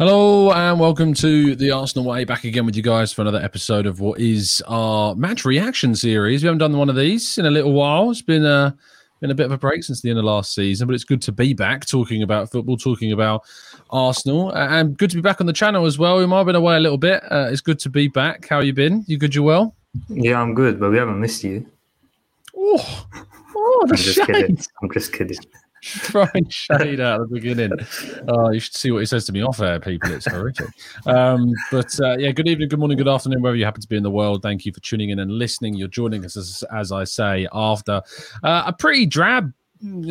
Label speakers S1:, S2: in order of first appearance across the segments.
S1: Hello and welcome to the Arsenal Way. Back again with you guys for another episode of what is our match reaction series. We haven't done one of these in a little while. It's been a been a bit of a break since the end of last season, but it's good to be back talking about football, talking about Arsenal, and good to be back on the channel as well. We might have been away a little bit. Uh, it's good to be back. How you been? You good? You well?
S2: Yeah, I'm good, but we haven't missed you.
S1: Oh, oh the
S2: I'm just kidding. I'm just kidding.
S1: throwing shade out at the beginning. Oh, you should see what he says to me off air, people. It's horrific. Um, but uh, yeah, good evening, good morning, good afternoon, wherever you happen to be in the world. Thank you for tuning in and listening. You're joining us, as, as I say, after uh, a pretty drab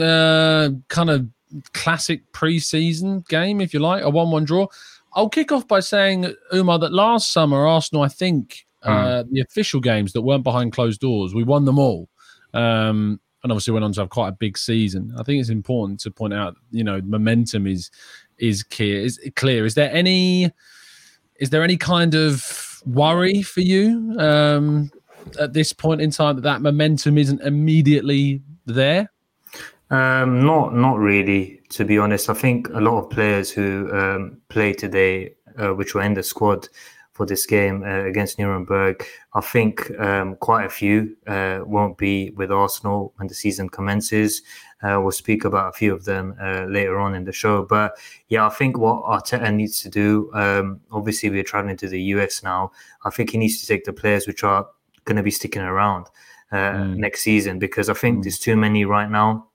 S1: uh, kind of classic pre-season game, if you like, a one-one draw. I'll kick off by saying, Umar, that last summer Arsenal, I think, uh, the official games that weren't behind closed doors, we won them all. Um, and obviously went on to have quite a big season. I think it's important to point out, you know, momentum is is clear. Is clear. Is there any is there any kind of worry for you um, at this point in time that that momentum isn't immediately there?
S2: Um, not not really, to be honest. I think a lot of players who um, play today, uh, which were in the squad for this game uh, against Nuremberg, I think um, quite a few uh, won't be with Arsenal when the season commences. Uh, we'll speak about a few of them uh, later on in the show. But yeah, I think what Arteta needs to do, um, obviously, we're traveling to the US now. I think he needs to take the players which are going to be sticking around uh, next season because I think there's too many right now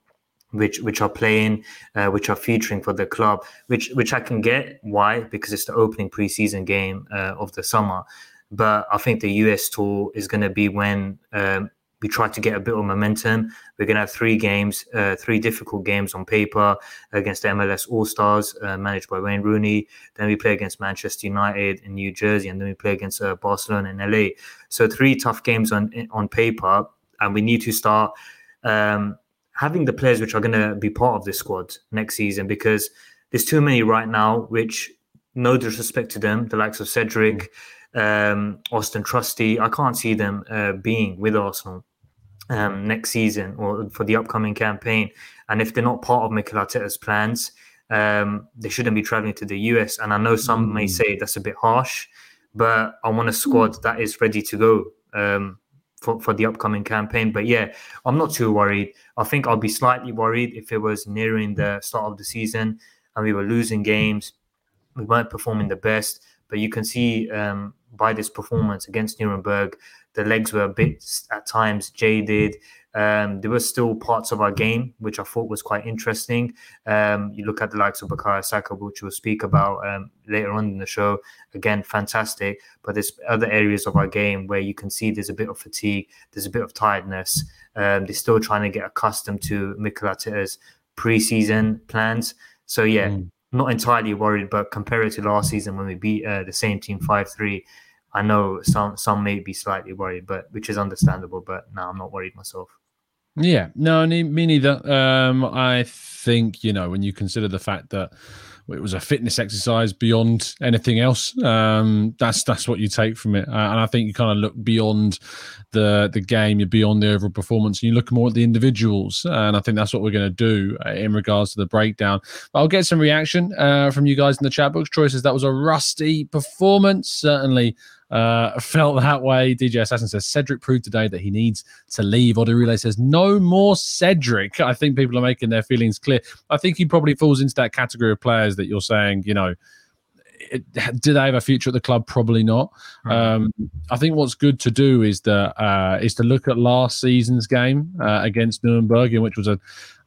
S2: which which are playing, uh, which are featuring for the club, which which I can get why because it's the opening preseason game uh, of the summer. But I think the US tour is going to be when um, we try to get a bit of momentum. We're going to have three games, uh, three difficult games on paper against the MLS All Stars, uh, managed by Wayne Rooney. Then we play against Manchester United in New Jersey, and then we play against uh, Barcelona in LA. So three tough games on on paper, and we need to start. Um, having the players which are going to be part of this squad next season because there's too many right now which no disrespect to them the likes of cedric um, austin trusty i can't see them uh, being with arsenal um, next season or for the upcoming campaign. And if they're not part of Mikel Arteta's plans um, they shouldn't be traveling to the us and i know some may say that's a bit harsh but i want a squad that is ready to go. Um, for, for the upcoming campaign. But yeah, I'm not too worried. I think I'll be slightly worried if it was nearing the start of the season and we were losing games, we weren't performing the best. But you can see um, by this performance against Nuremberg, the legs were a bit at times jaded. Um, there were still parts of our game which I thought was quite interesting. Um, you look at the likes of Bukayo Saka, which we'll speak about um, later on in the show. Again, fantastic. But there's other areas of our game where you can see there's a bit of fatigue, there's a bit of tiredness. Um, they're still trying to get accustomed to Mikel Arteta's pre-season plans. So yeah,
S1: Mm.
S2: not entirely worried, but compared to last season when we beat uh, the same team five three. I know some some may be slightly worried, but which is understandable. But now I'm not worried myself.
S1: Yeah, no, me neither. Um, I think you know when you consider the fact that it was a fitness exercise beyond anything else. Um, that's that's what you take from it, uh, and I think you kind of look beyond the the game, you're beyond the overall performance, and you look more at the individuals. And I think that's what we're going to do uh, in regards to the breakdown. But I'll get some reaction uh, from you guys in the chat box. Troy says that was a rusty performance. Certainly uh, felt that way. DJ Assassin says Cedric proved today that he needs to leave. Odirule says no more Cedric. I think people are making their feelings clear. I think he probably falls into that category of players that you're saying, you know, it, do they have a future at the club? Probably not. Um, I think what's good to do is that uh, is to look at last season's game uh, against Nuremberg, in which was a,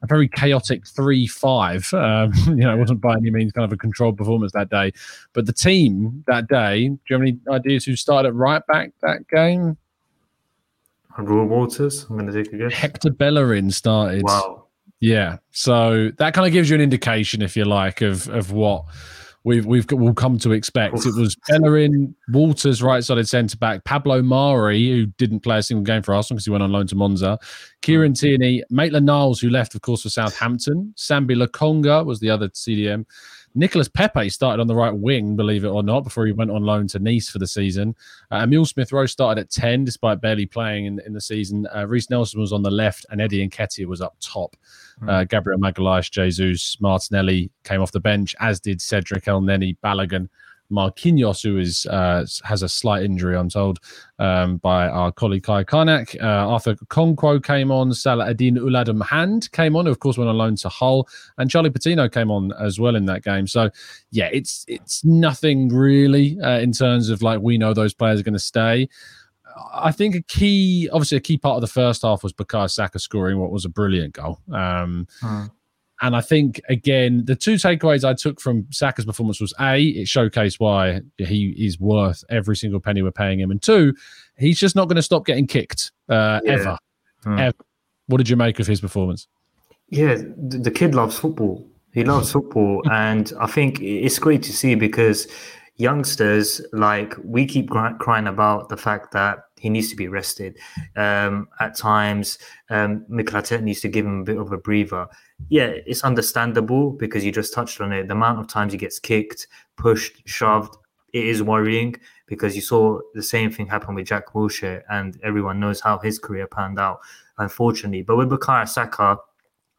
S1: a very chaotic three-five. Um, you know, it wasn't by any means kind of a controlled performance that day, but the team that day. Do you have any ideas who started at right back that game?
S2: Reuell Walters, I'm going to take a guess.
S1: Hector Bellerin started.
S2: Wow.
S1: Yeah, so that kind of gives you an indication, if you like, of of what we've we've got, we'll come to expect. It was Bellerin, Walters, right-sided centre back, Pablo Mari, who didn't play a single game for Arsenal because he went on loan to Monza, Kieran Tierney, Maitland Niles, who left, of course, for Southampton, Sambi Lokonga was the other CDM, Nicholas Pepe started on the right wing, believe it or not, before he went on loan to Nice for the season. Uh, Emile Smith Rowe started at 10, despite barely playing in, in the season. Uh, Reiss Nelson was on the left, and Eddie Nketiah was up top. Mm. Uh, Gabriel Magalhaes, Jesus, Martinelli came off the bench, as did Cedric Elneny, Balogun, Marquinhos, who is uh, has a slight injury, I'm told, um, by our colleague Kai Karnak. Uh, Arthur Okonkwo came on. Salah-Eddine Oulad M'Hand came on, who of course, went on loan to Hull, and Charlie Patino came on as well in that game. So, yeah, it's it's nothing really uh, in terms of like we know those players are going to stay. I think a key, obviously, a key part of the first half was Bukayo Saka scoring what was a brilliant goal. Um, hmm. And I think again, the two takeaways I took from Saka's performance was a, it showcased why he is worth every single penny we're paying him, and two, he's just not going to stop getting kicked uh, yeah. ever, hmm. ever. What did you make of his performance?
S2: Yeah, the, the kid loves football. He loves football, and I think it's great to see because youngsters like we keep crying about the fact that he needs to be rested. Um, at times, um, Mikel needs to give him a bit of a breather. Yeah, it's understandable because you just touched on it. The amount of times he gets kicked, pushed, shoved, it is worrying because you saw the same thing happen with Jack Wilshere, and everyone knows how his career panned out, unfortunately. But with Bukayo Saka,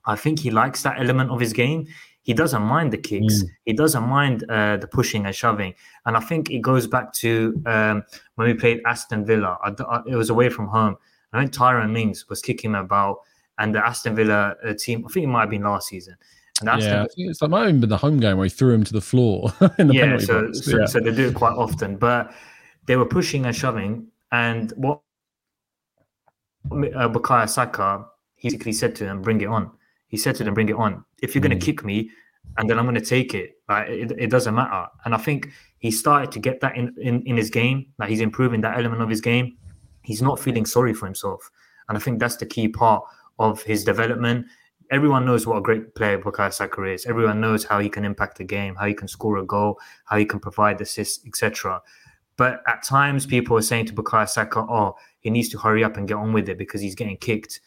S2: I think he likes that element of his game he doesn't mind the kicks. Mm. He doesn't mind uh, the pushing and shoving. And I think it goes back to um, when we played Aston Villa. I, I, it was away from home. I think Tyrone Mings was kicking about, and the Aston Villa uh, team. I think it might have been last season.
S1: And Aston, yeah, it's like might have been the home game where he threw him to the floor.
S2: the yeah, so, so, yeah, so they do it quite often. But they were pushing and shoving, and what uh, Bukayo Saka he basically said to them, "Bring it on." He said to them, "Bring it on. If you're mm. going to kick me, and then I'm going to take it. Like it, it, doesn't matter." And I think he started to get that in, in in his game. Like he's improving that element of his game. He's not feeling sorry for himself, and I think that's the key part of his development. Everyone knows what a great player Bukayo Saka is. Everyone knows how he can impact the game, how he can score a goal, how he can provide assists, etc. But at times, people are saying to Bukayo Saka, "Oh, he needs to hurry up and get on with it because he's getting kicked."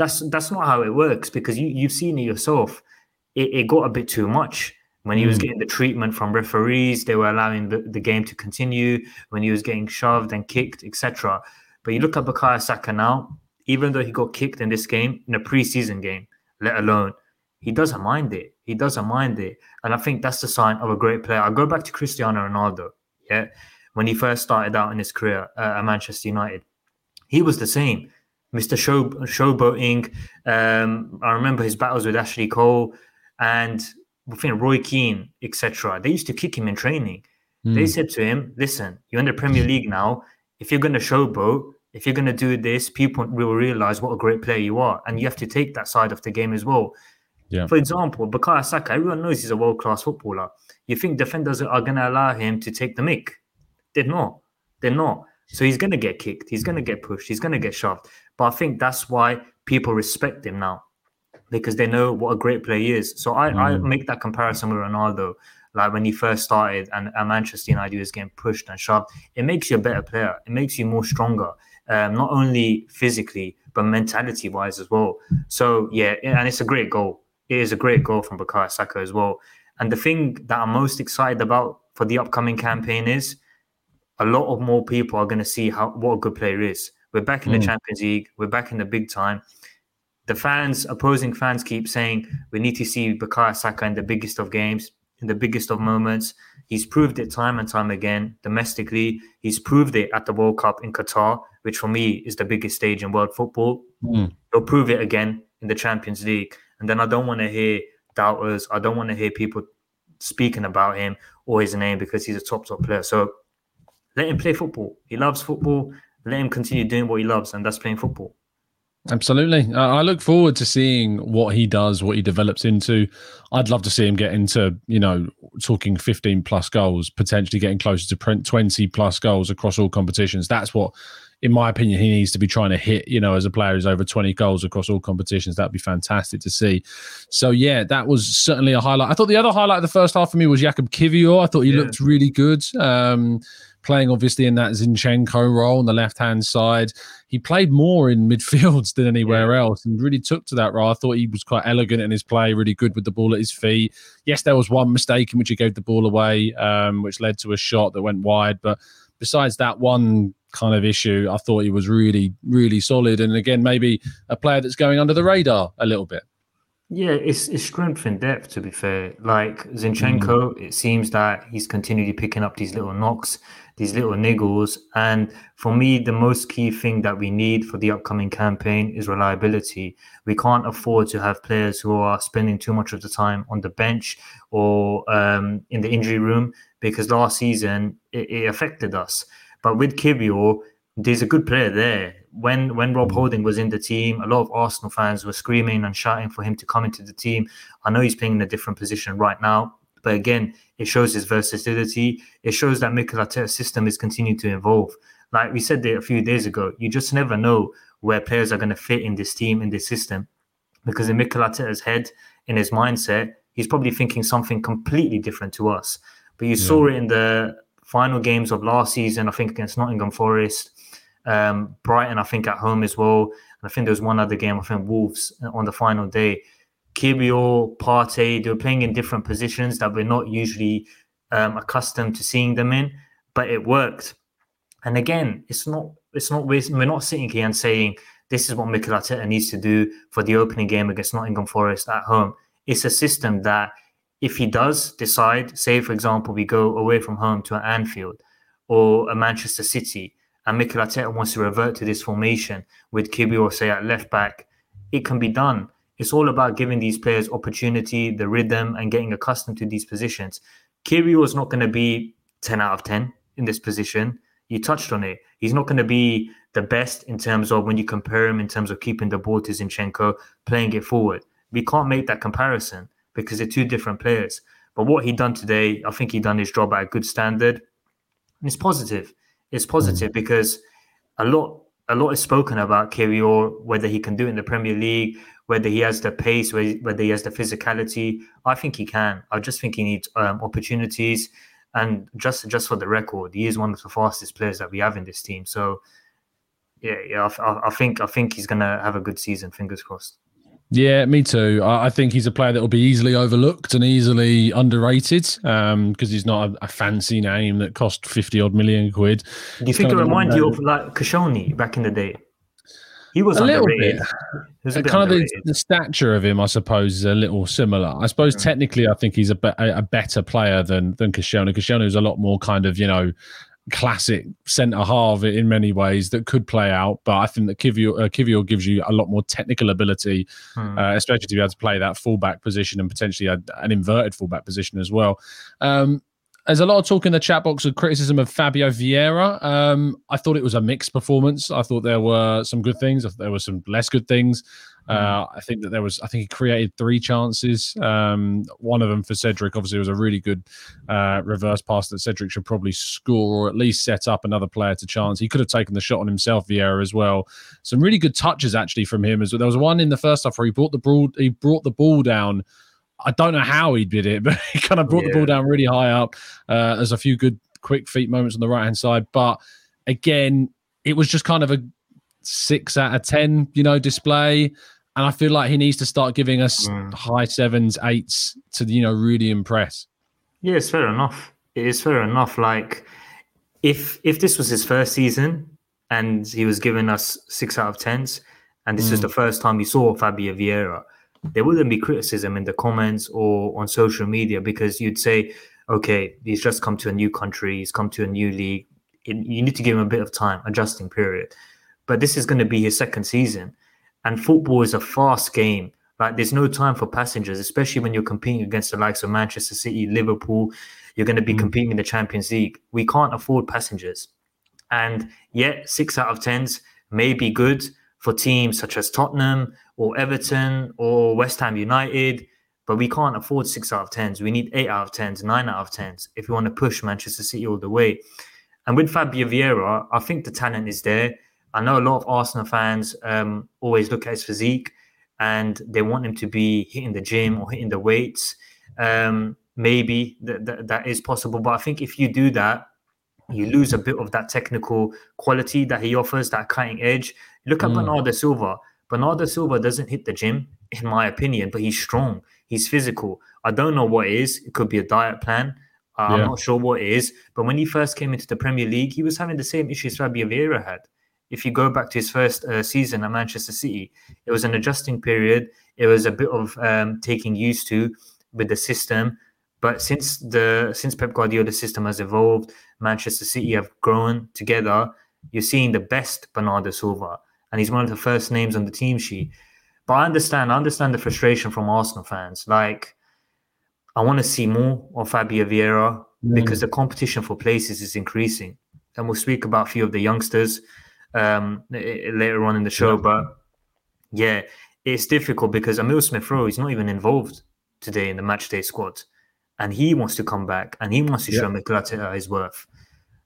S2: That's that's not how it works because you you've seen it yourself. It, it got a bit too much when he was mm. getting the treatment from referees. They were allowing the, the game to continue when he was getting shoved and kicked, etc. But you look at Bukayo Saka now, even though he got kicked in this game, in a preseason game, let alone, he doesn't mind it. He doesn't mind it. And I think that's the sign of a great player. I go back to Cristiano Ronaldo. Yeah. When he first started out in his career uh, at Manchester United, he was the same. Mr. Show, showboating. Um, I remember his battles with Ashley Cole and I think Roy Keane, etc. They used to kick him in training. Mm. They said to him, "Listen, you're in the Premier League now. If you're going to showboat, if you're going to do this, people will realize what a great player you are, and you have to take that side of the game as well." Yeah. For example, Bukayo Saka, everyone knows he's a world class footballer. You think defenders are going to allow him to take the mick? They're not. They're not. So he's going to get kicked. He's going to get pushed. He's going to get shoved. But I think that's why people respect him now because they know what a great player he is. So I, mm. I make that comparison with Ronaldo. Like when he first started and at Manchester United, was getting pushed and shoved. It makes you a better player. It makes you more stronger, um, not only physically, but mentality wise as well. So yeah, and it's a great goal. It is a great goal from Bukayo Saka as well. And the thing that I'm most excited about for the upcoming campaign is a lot of more people are going to see how what a good player is. We're back in mm. the Champions League. We're back in the big time. The fans, opposing fans, keep saying we need to see Bukayo Saka in the biggest of games, in the biggest of moments. He's proved it time and time again domestically. He's proved it at the World Cup in Qatar, which for me is the biggest stage in world football. Mm. He'll prove it again in the Champions League. And then I don't want to hear doubters. I don't want to hear people speaking about him or his name because he's a top top player. So let him play football. He loves football. Let him continue doing what he loves, and that's playing football.
S1: Absolutely. I look forward to seeing what he does, what he develops into. I'd love to see him get into, you know, talking 15 plus goals, potentially getting closer to 20 plus goals across all competitions. That's what, in my opinion, he needs to be trying to hit, you know, as a player who's over 20 goals across all competitions. That'd be fantastic to see. So, yeah, that was certainly a highlight. I thought the other highlight of the first half for me was Jakub Kiwior. I thought he yeah. looked really good. Um, playing obviously in that Zinchenko role on the left hand side. He played more in midfields than anywhere yeah. else and really took to that role. I thought he was quite elegant in his play, really good with the ball at his feet. Yes, there was one mistake in which he gave the ball away, um, which led to a shot that went wide. But besides that one kind of issue, I thought he was really, really solid. And again, maybe a player that's going under the radar a little bit.
S2: Yeah, it's, it's strength and depth, to be fair. Like Zinchenko, mm. it seems that he's continually picking up these little knocks, these little niggles. And for me, the most key thing that we need for the upcoming campaign is reliability. We can't afford to have players who are spending too much of the time on the bench or um, in the injury room because last season it, it affected us. But with Kiwior, there's a good player there. When when Rob Holding was in the team, a lot of Arsenal fans were screaming and shouting for him to come into the team. I know he's playing in a different position right now, but again, it shows his versatility. It shows that Mikel Arteta's system is continuing to evolve. Like we said there a few days ago, you just never know where players are going to fit in this team, in this system. Because in Mikel Arteta's head, in his mindset, he's probably thinking something completely different to us. But you yeah. saw it in the final games of last season, I think against Nottingham Forest, um, Brighton, I think at home as well. And I think there was one other game, I think Wolves uh, on the final day. Kiwior, Partey, they were playing in different positions that we're not usually um, accustomed to seeing them in, but it worked. And again, it's not it's not we're not sitting here and saying this is what Mikel Arteta needs to do for the opening game against Nottingham Forest at home. It's a system that if he does decide, say for example, we go away from home to an Anfield or a Manchester City, and Mikel Arteta wants to revert to this formation with Kiwior, say at left back, it can be done. It's all about giving these players opportunity, the rhythm, and getting accustomed to these positions. Kiwior was not going to be 10 out of 10 in this position. You touched on it. He's not going to be the best in terms of when you compare him in terms of keeping the ball to Zinchenko, playing it forward. We can't make that comparison because they're two different players. But what he done today, I think he done his job at a good standard. And it's positive. It's positive mm. because a lot a lot is spoken about Kiwior, whether he can do it in the Premier League, whether he has the pace, whether he has the physicality. I think he can. I just think he needs um, opportunities. And just just for the record, he is one of the fastest players that we have in this team. So, yeah, yeah, I, I think I think he's gonna have a good season. Fingers crossed.
S1: Yeah, me too. I, think he's a player that will be easily overlooked and easily underrated because um, he's not a, a, fancy name that cost 50 odd million quid.
S2: Do you think it reminds you of like Koscielny back in the day? He was a underrated. little bit.
S1: A bit kind underrated. of the, the, stature of him, I suppose, is a little similar. I suppose mm. technically, I think he's a, be- a better player than than Koscielny. Koscielny is a lot more kind of you know classic centre half in many ways that could play out. But I think that Kiwior, uh, gives you a lot more technical ability, hmm. uh, especially to be able to play that fullback position and potentially a, an inverted fullback position as well. Um, there's a lot of talk in the chat box of criticism of Fabio Vieira. Um, I thought it was a mixed performance. I thought there were some good things. there were some less good things. Uh, I think that there was, I think he created three chances. Um, one of them for Cedric, obviously, was a really good uh, reverse pass that Cedric should probably score or at least set up another player to chance. He could have taken the shot on himself, Vieira, as well. Some really good touches actually from him. As well. There was one in the first half where he brought the ball, he brought the ball down. I don't know how he did it, but he kind of brought yeah. the ball down really high up. Uh, there's a few good quick feet moments on the right hand side, but again, it was just kind of a six out of ten, you know, display. And I feel like he needs to start giving us mm. high sevens, eights to you know really impress.
S2: Yeah, it's fair enough. It is fair enough. Like if if this was his first season and he was giving us six out of tens, and this mm. is the first time we saw Fabio Vieira, there wouldn't be criticism in the comments or on social media because you'd say, okay, he's just come to a new country, he's come to a new league. You need to give him a bit of time, adjusting period. But this is going to be his second season. And football is a fast game. Like there's no time for passengers, especially when you're competing against the likes of Manchester City, Liverpool. You're going to be mm. competing in the Champions League. We can't afford passengers. And yet, six out of tens may be good for teams such as Tottenham or Everton or West Ham United, but we can't afford six out of tens. We need eight out of tens, nine out of tens if we want to push Manchester City all the way. And with Fabio Vieira, I think the talent is there. I know a lot of Arsenal fans um, always look at his physique and they want him to be hitting the gym or hitting the weights. Um, maybe that, that, that is possible, but I think if you do that, you lose a bit of that technical quality that he offers, that cutting edge. Look at mm. Bernardo Silva. Bernardo Silva doesn't hit the gym, in my opinion, but he's strong. He's physical. I don't know what it is. It could be a diet plan. Uh, yeah. I'm not sure what it is. But when he first came into the Premier League, he was having the same issues Fabio Vieira had. If you go back to his first uh, season at Manchester City, it was an adjusting period. It was a bit of um, taking used to with the system. But since the since Pep Guardiola's system has evolved, Manchester City have grown together. You're seeing the best Bernardo Silva, and he's one of the first names on the team sheet. But I understand, I understand the frustration from Arsenal fans. Like, I want to see more of Fabio Vieira mm. because the competition for places is increasing, and we'll speak about a few of the youngsters um, later on in the show. Yeah. But yeah, it's difficult because Emile Smith Rowe is not even involved today in the matchday squad and he wants to come back and he wants to show Mikel Arteta his worth.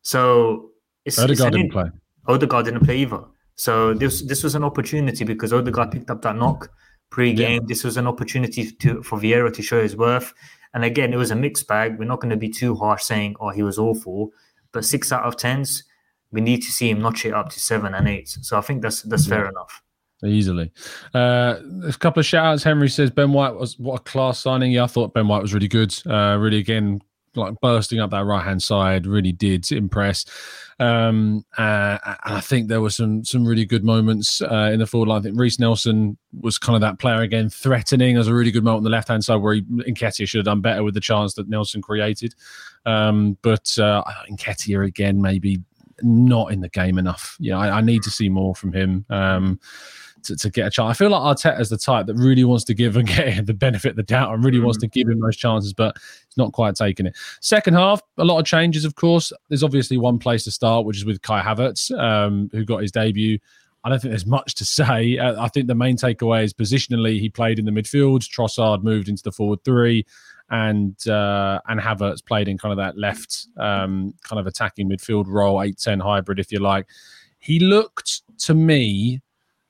S2: So
S1: it's, Odegaard it's didn't play.
S2: Odegaard didn't play either. So this this was an opportunity because Odegaard picked up that knock pre-game. Yeah. This was an opportunity to for Vieira to show his worth. And again, it was a mixed bag. We're not going to be too harsh saying, "Oh, he was awful," but six out of tens, we need to see him notch it up to seven and eight. So I think that's that's yeah. fair enough
S1: easily. Uh, a couple of shout outs. Henry says Ben White was what a class signing. Yeah, I thought Ben White was really good. Uh, really, again, like bursting up that right hand side, really did impress. Um, uh, I think there were some some really good moments uh, in the forward line. I think Reiss Nelson was kind of that player again, threatening. There's a really good moment on the left hand side where he, should have done better with the chance that Nelson created. Um, but uh, Nketiah again, maybe not in the game enough. Yeah, I, I need to see more from him. Um, to, to get a chance. I feel like Arteta is the type that really wants to give and get the benefit of the doubt and really mm. wants to give him those chances, but he's not quite taking it. Second half, a lot of changes, of course. There's obviously one place to start, which is with Kai Havertz, um, who got his debut. I don't think there's much to say. Uh, I think the main takeaway is positionally, he played in the midfield. Trossard moved into the forward three, and uh, and Havertz played in kind of that left um, kind of attacking midfield role, 8 10 hybrid, if you like. He looked to me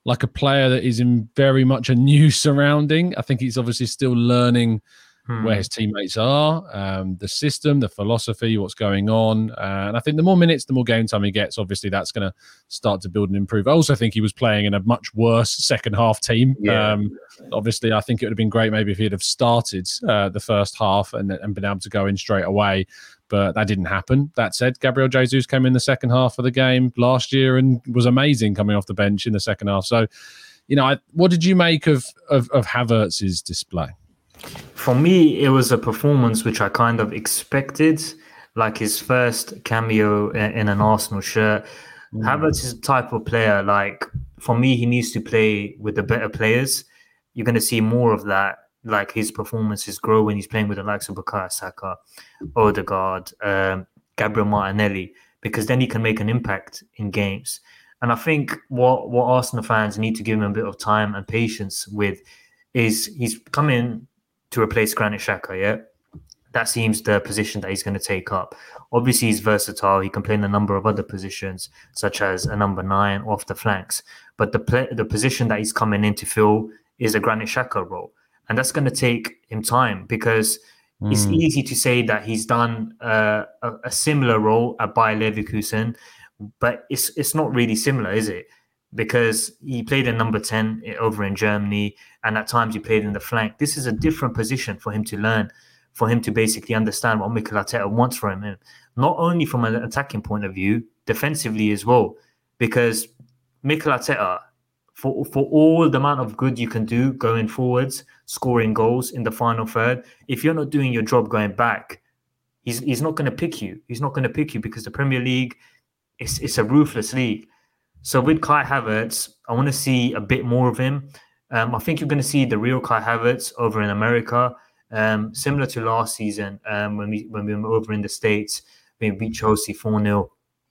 S1: like a player that is in very much a new surrounding. I think he's obviously still learning hmm. where his teammates are, um, the system, the philosophy, what's going on. Uh, and I think the more minutes, the more game time he gets, obviously that's going to start to build and improve. I also think he was playing in a much worse second half team. Yeah. Um, obviously, I think it would have been great maybe if he'd have started uh, the first half and, and been able to go in straight away but that didn't happen. That said, Gabriel Jesus came in the second half of the game last year and was amazing coming off the bench in the second half. So, you know, I, what did you make of, of, of Havertz's display?
S2: For me, it was a performance which I kind of expected, like his first cameo in an Arsenal shirt. Mm. Havertz is the type of player, like, for me, he needs to play with the better players. You're going to see more of that like his performances grow when he's playing with the likes of Bukayo Saka, Odegaard, um, Gabriel Martinelli, because then he can make an impact in games. And I think what what Arsenal fans need to give him a bit of time and patience with is he's coming to replace Granit Xhaka, yeah? That seems the position that he's going to take up. Obviously, he's versatile. He can play in a number of other positions, such as a number nine off the flanks. But the play, the position that he's coming in to fill is a Granit Xhaka role and that's going to take him time because mm. it's hmm. easy to say that he's done uh, a, a, similar role at Bayer Leverkusen, but it's it's not really similar, is it? Because he played in number ten over in Germany, and at times he played in the flank. This is a different position for him to learn, for him to basically understand what Mikel Arteta wants from him, not only from an attacking point of view, defensively as well, because Mikel Arteta for for all the amount of good you can do going forwards, scoring goals in the final third, if you're not doing your job going back, he's he's not going to pick you. He's not going to pick you because the Premier League, it's it's a ruthless league. So with Kai Havertz, I want to see a bit more of him. Um, I think you're going to see the real Kai Havertz over in America, um, similar to last season um, when we when we were over in the states. We beat Chelsea four 0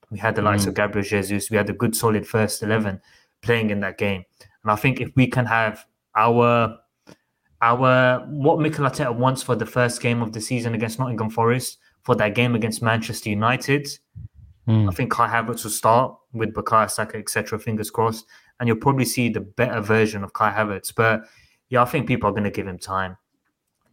S2: We had the likes mm. of Gabriel Jesus. We had a good solid first eleven playing in that game. And I think if we can have our our what Mikel Arteta wants for the first game of the season against Nottingham Forest, for that game against Manchester United, mm. I think Kai Havertz will start with Bukayo Saka, etc. Fingers crossed, and you'll probably see the better version of Kai Havertz. But yeah, I think people are going to give him time.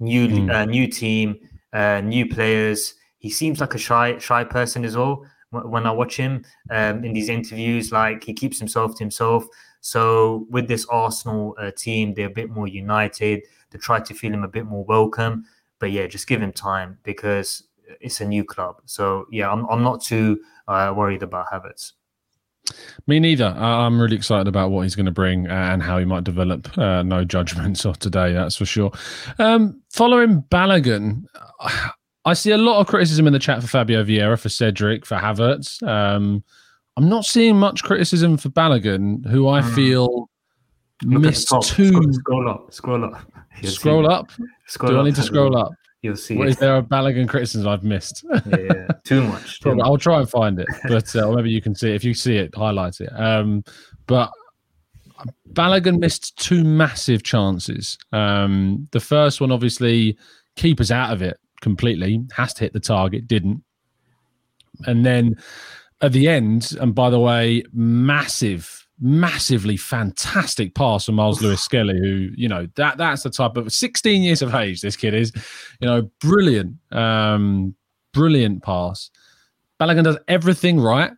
S2: New mm. uh, new team, uh, new players. He seems like a shy shy person as well, when I watch him um, in these interviews. Like he keeps himself to himself. So with this Arsenal uh, team, they're a bit more united. They try to feel him a bit more welcome. But yeah, just give him time because it's a new club. So yeah, I'm I'm not too uh, worried about Havertz.
S1: Me neither. I'm really excited about what he's going to bring and how he might develop. Uh, no judgments of today, that's for sure. Um, following Balogun, I see a lot of criticism in the chat for Fabio Vieira, for Cedric, for Havertz. Um, I'm not seeing much criticism for Balogun, who I mm. feel Look missed two.
S2: Scroll, scroll up, scroll up.
S1: scroll up. Scroll Do up. I need to scroll up?
S2: You'll see.
S1: What, is there a Balogun criticism I've missed?
S2: yeah, too much. Too.
S1: I'll try and find it, but uh, maybe you can see it. If you see it, highlight it. Um, but Balogun missed two massive chances. Um, the first one, obviously, keepers out of it completely. Has to hit the target, didn't. And then at the end, and by the way, massive massively fantastic pass from Myles Lewis Skelly, who, you know, that that's the type of 16 years of age this kid is, you know, brilliant, um, brilliant pass. Balogun does everything right,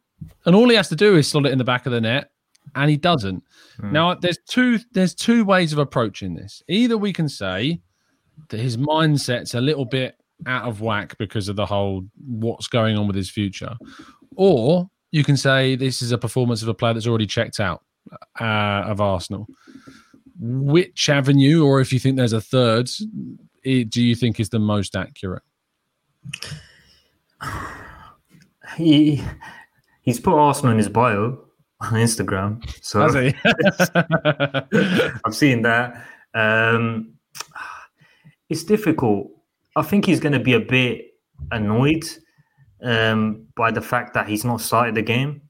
S1: and all he has to do is slot it in the back of the net, and he doesn't. Mm. Now, there's two there's two ways of approaching this. Either we can say that his mindset's a little bit out of whack because of the whole what's going on with his future, or you can say this is a performance of a player that's already checked out uh, of Arsenal. Which avenue, or if you think there's a third, do you think is the most accurate?
S2: He he's put Arsenal in his bio on Instagram, so I've seen that. Um, it's difficult. I think he's going to be a bit annoyed um, by the fact that he's not started the game.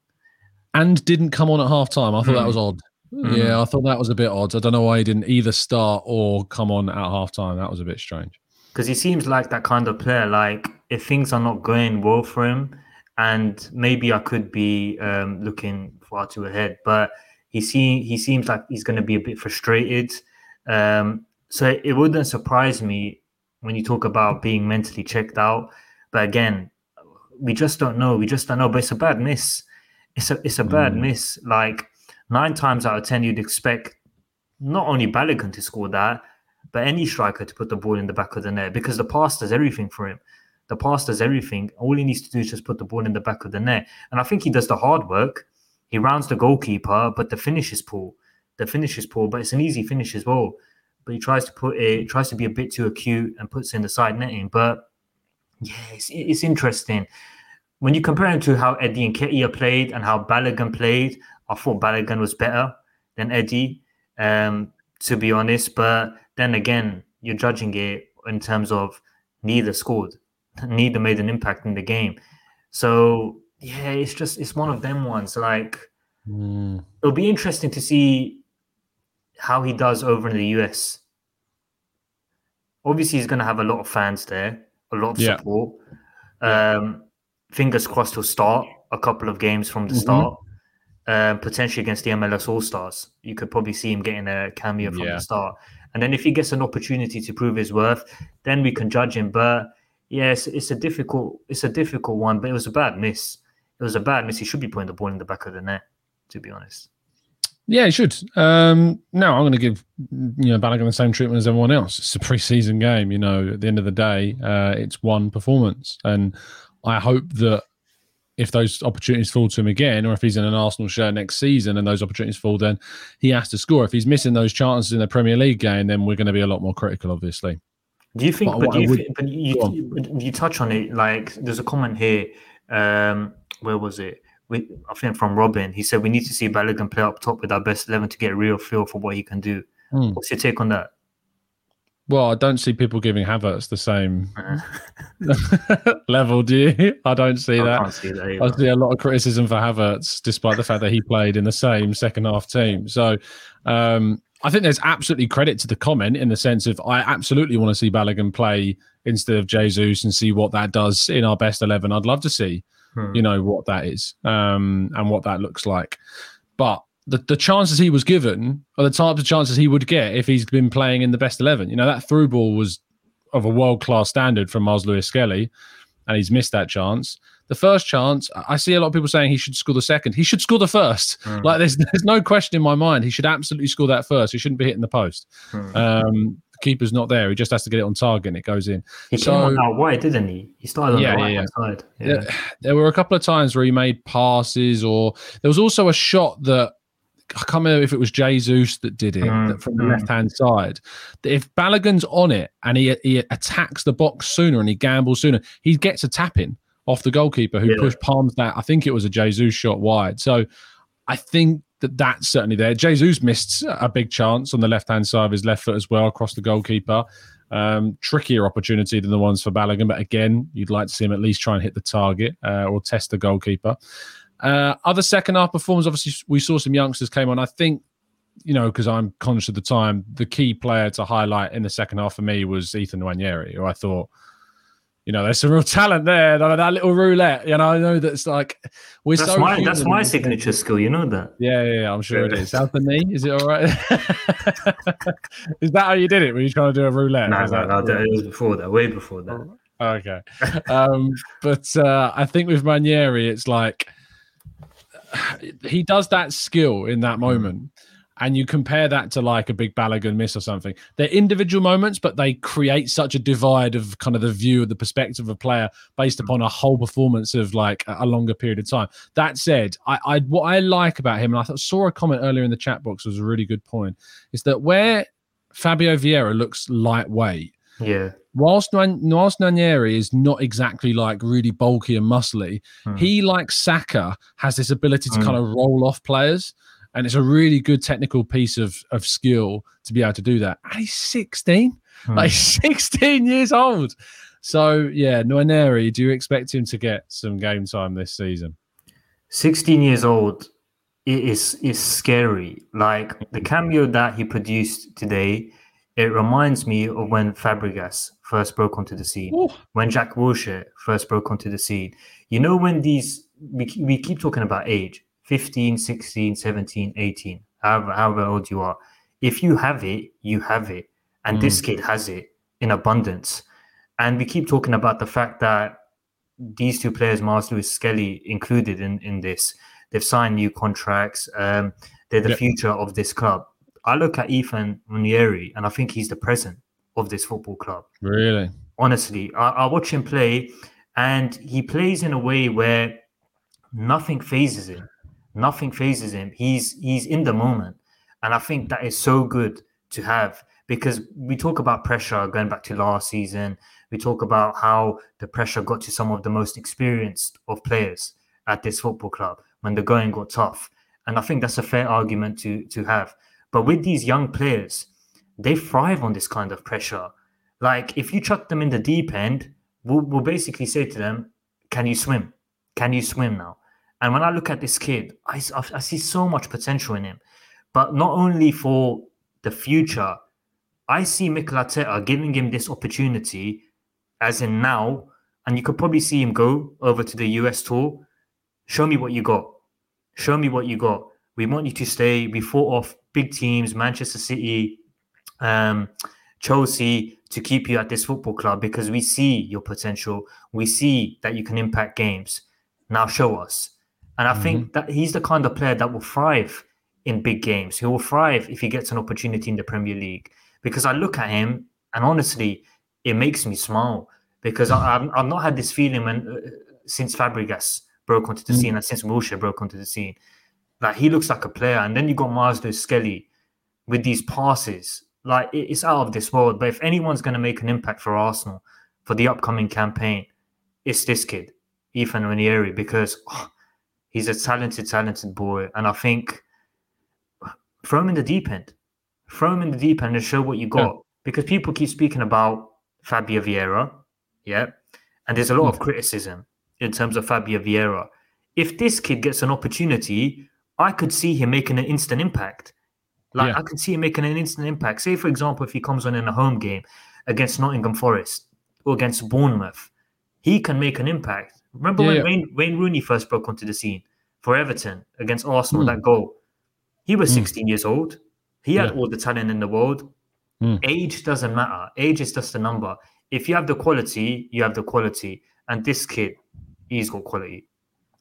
S1: And didn't come on at half time. I thought mm. that was odd. Mm. Yeah, I thought that was a bit odd. I don't know why he didn't either start or come on at half time. That was a bit strange.
S2: Because he seems like that kind of player. Like, if things are not going well for him, and maybe I could be um, looking far too ahead, but he see, he seems like he's going to be a bit frustrated. Um, so it wouldn't surprise me when you talk about being mentally checked out. But again, we just don't know. We just don't know. But it's a bad miss. It's a it's a bad mm. miss. Like nine times out of ten, you'd expect not only Balogun to score that, but any striker to put the ball in the back of the net because the pass does everything for him. The pass does everything. All he needs to do is just put the ball in the back of the net. And I think he does the hard work. He rounds the goalkeeper, but the finish is poor. The finish is poor, but it's an easy finish as well. But he tries to put it, tries to be a bit too acute and puts in the side netting. But yeah, it's, it's interesting when you compare him to how Eddie Nketiah played and how Balogun played, I thought Balogun was better than Eddie, um, to be honest. But then again, you're judging it in terms of neither scored, neither made an impact in the game. So yeah, it's just it's one of them ones. Like mm. it'll be interesting to see how he does over in the US. Obviously, he's going to have a lot of fans there, a lot of yeah. support. Um, fingers crossed he'll start a couple of games from the mm-hmm. start. Uh, potentially against the MLS All Stars, you could probably see him getting a cameo from yeah. the start. And then if he gets an opportunity to prove his worth, then we can judge him. But yes, it's, it's a difficult, it's a difficult one. But it was a bad miss. It was a bad miss. He should be putting the ball in the back of the net, to be honest.
S1: Yeah, he should. Um, now I'm going to give you know Balogun the same treatment as everyone else. It's a preseason game. You know, at the end of the day, uh, it's one performance, and I hope that if those opportunities fall to him again, or if he's in an Arsenal shirt next season and those opportunities fall, then he has to score. If he's missing those chances in the Premier League game, then we're going to be a lot more critical, obviously.
S2: Do you think? But, but, you, would, but you, you, touch on it. Like, there's a comment here. Um, where was it? We, I think from Robin. He said we need to see Balogun play up top with our best eleven to get a real feel for what he can do. Mm. What's your take on that?
S1: Well, I don't see people giving Havertz the same level. Do you? I don't see I that. See that I see a lot of criticism for Havertz, despite the fact that he played in the same second half team. So, um, I think there's absolutely credit to the comment in the sense of I absolutely want to see Balogun play instead of Jesus and see what that does in our best eleven. I'd love to see, hmm. you know, what that is um, and what that looks like. But the, the chances he was given are the types of chances he would get if he's been playing in the best 11. You know, that through ball was of a world class standard from Myles Lewis Skelly, and he's missed that chance. the first chance, I see a lot of people saying he should score the second. He should score the first. Mm. Like there's there's no question in my mind. He should absolutely score that first. He shouldn't be hitting the post. Mm. Um, keeper's not there. He just has to get it on target and it goes in.
S2: He so, came on out wide, didn't he? He started on yeah, the right yeah, side.
S1: Yeah. There, were a couple of times where he made passes, or there was also a shot that I can't remember if it was Jesus that did it mm, from the mm. left hand side. If Balogun's on it and he he attacks the box sooner and he gambles sooner, he gets a tap in off the goalkeeper who yeah. pushed palms that. I think it was a Jesus shot wide. So I think that that's certainly there. Jesus missed a big chance on the left hand side of his left foot as well across the goalkeeper. Um, trickier opportunity than the ones for Balogun, but again, you'd like to see him at least try and hit the target uh, or test the goalkeeper. Uh, other second half performance, obviously, we saw some youngsters came on. I think, you know, because I'm conscious of the time, the key player to highlight in the second half for me was Ethan Nwaneri, who I thought, you know, there's some real talent there. That, that little roulette, you know, I know that's like
S2: we're that's so my that's my signature skill. You know that?
S1: Yeah, yeah, yeah I'm sure it is. South the knee, is it all right? is that how you did it? Were you trying to do a roulette?
S2: No, no, no, it was before that, way before that.
S1: Okay, um, but uh, I think with Nwaneri, it's like he does that skill in that hmm. moment. And you compare that to like a big Balogun miss or something. They're individual moments, but they create such a divide of kind of the view of the perspective of a player based hmm. upon a whole performance of like a longer period of time. That said, I, I what I like about him, and I thought, saw a comment earlier in the chat box was a really good point, is that where Fabio Vieira looks lightweight,
S2: yeah,
S1: whilst whilst Nwaneri is not exactly like really bulky and muscly, hmm. he like Saka has this ability to hmm. kind of roll off players, and it's a really good technical piece of of skill to be able to do that. And he's sixteen, hmm. like sixteen years old. So yeah, Nwaneri, do you expect him to get some game time this season?
S2: Sixteen years old is is scary. Like the cameo that he produced today it reminds me of when Fabregas first broke onto the scene, Ooh. when Jack Wilshere first broke onto the scene. You know, when these, we, we keep talking about age 15, 16, 17, 18, however, however old you are. If you have it, you have it. And mm. this kid has it in abundance. And we keep talking about the fact that these two players, Myles Lewis Skelly included in, in this, they've signed new contracts. Um, they're the yep. future of this club I look at Ethan Nwaneri and I think he's the present of this football club.
S1: Really?
S2: Honestly, I, I watch him play and he plays in a way where nothing phases him. Nothing phases him. He's he's in the moment. And I think that is so good to have because we talk about pressure going back to last season. We talk about how the pressure got to some of the most experienced of players at this football club when the going got tough. And I think that's a fair argument to to have. But with these young players, they thrive on this kind of pressure. Like if you chuck them in the deep end, we'll, we'll basically say to them, "Can you swim? Can you swim now?" And when I look at this kid, I, I see so much potential in him. But not only for the future, I see Mikel Arteta giving him this opportunity, as in now, and you could probably see him go over to the US tour. Show me what you got. Show me what you got. We want you to stay. We fought off big teams, Manchester City, um, Chelsea, to keep you at this football club because we see your potential. We see that you can impact games. Now show us. And I mm-hmm. think that he's the kind of player that will thrive in big games. He will thrive if he gets an opportunity in the Premier League. Because I look at him and honestly, it makes me smile because I, have I've not had this feeling when uh, since Fabregas broke onto the mm-hmm. scene and since Wilshere broke onto the scene. Like he looks like a player, and then you got Lewis Skelly with these passes. Like it's out of this world. But if anyone's going to make an impact for Arsenal for the upcoming campaign, it's this kid, Ethan Nwaneri, because oh, he's a talented, talented boy, and I think throw him in the deep end, throw him in the deep end and show what you got. Yeah. Because people keep speaking about Fabio Vieira, yeah, and there's a lot of hmm. criticism in terms of Fabio Vieira. If this kid gets an opportunity I could see him making an instant impact. Like yeah. I could see him making an instant impact. Say, for example, if he comes on in a home game against Nottingham Forest or against Bournemouth, he can make an impact. Remember yeah, when yeah. Wayne, Wayne Rooney first broke onto the scene for Everton against Arsenal, mm. that goal? He was mm. 16 years old. He had all the talent in the world. Mm. Age doesn't matter. Age is just a number. If you have the quality, you have the quality. And this kid, he's got quality.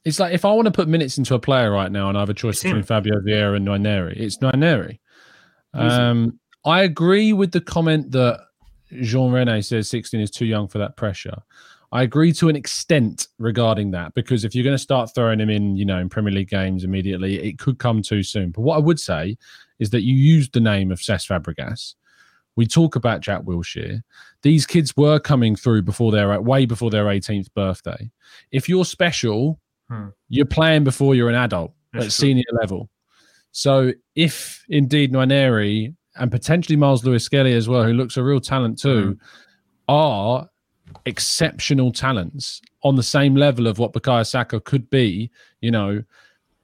S1: It's like if I want to put minutes into a player right now and I have a choice
S2: It's
S1: between
S2: him.
S1: Fabio Vieira and Nwaneri, it's Nwaneri. Um, I agree with the comment that Jean Rene says 16 is too young for that pressure. I agree to an extent regarding that because if you're going to start throwing him in, you know, in Premier League games immediately, it could come too soon. But what I would say is that you used the name of Cesc Fabregas. We talk about Jack Wilshere. These kids were coming through before their way before their 18th birthday. If you're special,
S2: Hmm.
S1: you're playing before you're an adult
S2: That's
S1: at
S2: true.
S1: senior level. So if indeed Nwaneri and potentially Myles Lewis Skelly as well, who looks a real talent too, are exceptional talents on the same level of what Bukayo Saka could be, you know,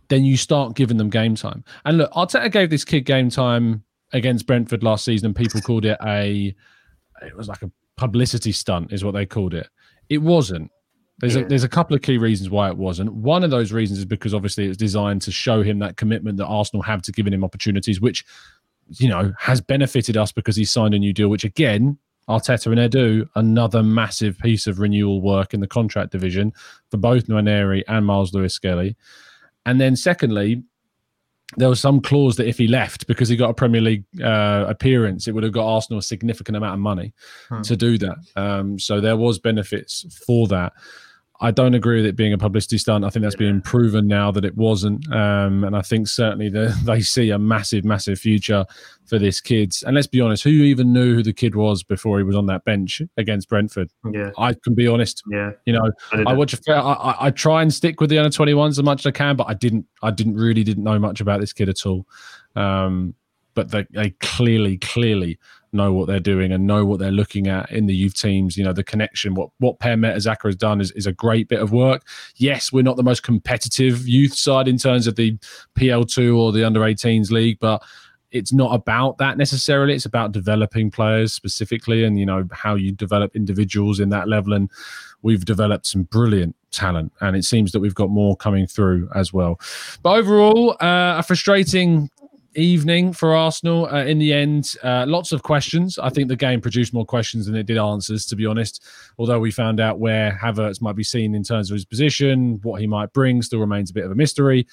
S1: then you start giving them game time. And look, Arteta gave this kid game time against Brentford last season, and people called it a it was like a publicity stunt, is what they called it. It wasn't. There's a there's a couple of key reasons why it wasn't. One of those reasons is because obviously it was designed to show him that commitment that Arsenal have to giving him opportunities, which you know has benefited us because he signed a new deal. Which again, Arteta and Edu, another massive piece of renewal work in the contract division for both Nwaneri and Myles Lewis Skelly. And then secondly, there was some clause that if he left because he got a Premier League uh, appearance, it would have got Arsenal a significant amount of money
S2: Hmm.
S1: to do that. Um, so there was benefits for that. I don't agree with it being a publicity stunt. I think that's been proven now that it wasn't. Um, and I think certainly the, they see a massive, massive future for this kid. And let's be honest, who even knew who the kid was before he was on that bench against Brentford?
S2: Yeah,
S1: I can be honest.
S2: yeah.
S1: You know,
S2: I
S1: I watch a fair. I, try and stick with the under twenty ones as much as I can, but I didn't. I didn't really didn't know much about this kid at all. Um, but they, they clearly, clearly know what they're doing and know what they're looking at in the youth teams. You know, the connection. What what Per Mertesacker has done is, is a great bit of work. Yes, we're not the most competitive youth side in terms of the PL two or the under 18s league, but it's not about that necessarily. It's about developing players specifically, and you know how you develop individuals in that level. And we've developed some brilliant talent, and it seems that we've got more coming through as well. But overall, uh, a frustrating evening for Arsenal. Uh, in the end, uh, lots of questions. I think the game produced more questions than it did answers, to be honest. Although we found out where Havertz might be seen in terms of his position, what he might bring, still remains a bit of a mystery.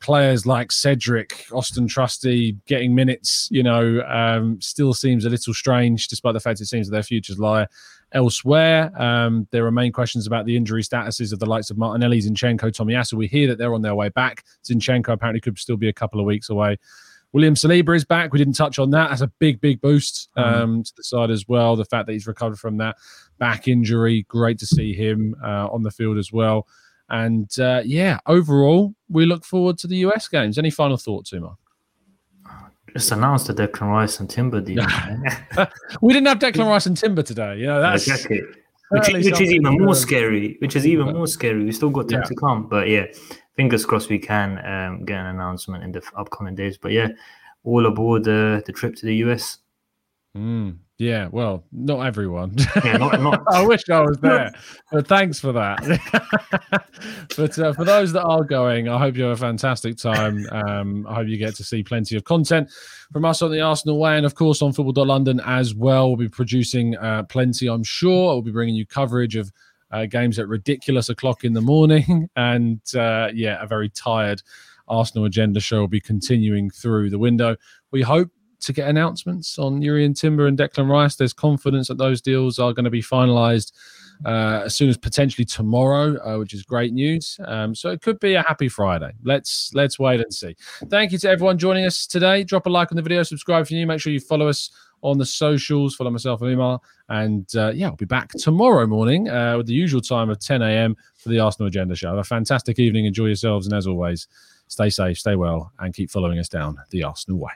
S1: Players like Cedric, Austin Trusty getting minutes, you know, um, still seems a little strange, despite the fact it seems that their futures lie elsewhere. Um, there remain questions about the injury statuses of the likes of Martinelli, Zinchenko, Tomiyasu. We hear that they're on their way back. Zinchenko apparently could still be a couple of weeks away. William Saliba is back. We didn't touch on that. That's a big, big boost um, to the side as well. The fact that he's recovered from that back injury, great to see him uh, on the field as well. And uh, yeah, overall, we look forward to the US games. Any final thoughts, Umar?
S2: Just announced the Declan Rice and Timber deal.
S1: We didn't have Declan Rice and Timber today. You know, that's
S2: exactly. Which, which is even more scary. Which is even more scary. We still got time
S1: Yeah.
S2: to come, but yeah, fingers crossed we can um, get an announcement in the upcoming days. But yeah, all aboard uh, the trip to the US.
S1: Mm, yeah, well, not everyone.
S2: Yeah, not- not-
S1: I wish I was there, but thanks for that. but uh, for those that are going, I hope you have a fantastic time. Um, I hope you get to see plenty of content from us on the Arsenal Way, and of course on Football.London as well. We'll be producing uh, plenty, I'm sure. We'll be bringing you coverage of uh, games at ridiculous o'clock in the morning, and uh, yeah, a very tired Arsenal agenda show will be continuing through the window. We hope to get announcements on Jurriën Timber and Declan Rice. There's confidence that those deals are going to be finalised uh, as soon as potentially tomorrow, uh, which is great news. Um, so it could be a happy Friday. Let's let's wait and see. Thank you to everyone joining us today. Drop a like on the video, subscribe if you're new. Make sure you follow us on the socials. Follow myself and Umar, and uh, yeah, I'll be back tomorrow morning uh, with the usual time of 10 a.m. for the Arsenal Agenda Show. Have a fantastic evening. Enjoy yourselves, and as always, stay safe, stay well, and keep following us down the Arsenal way.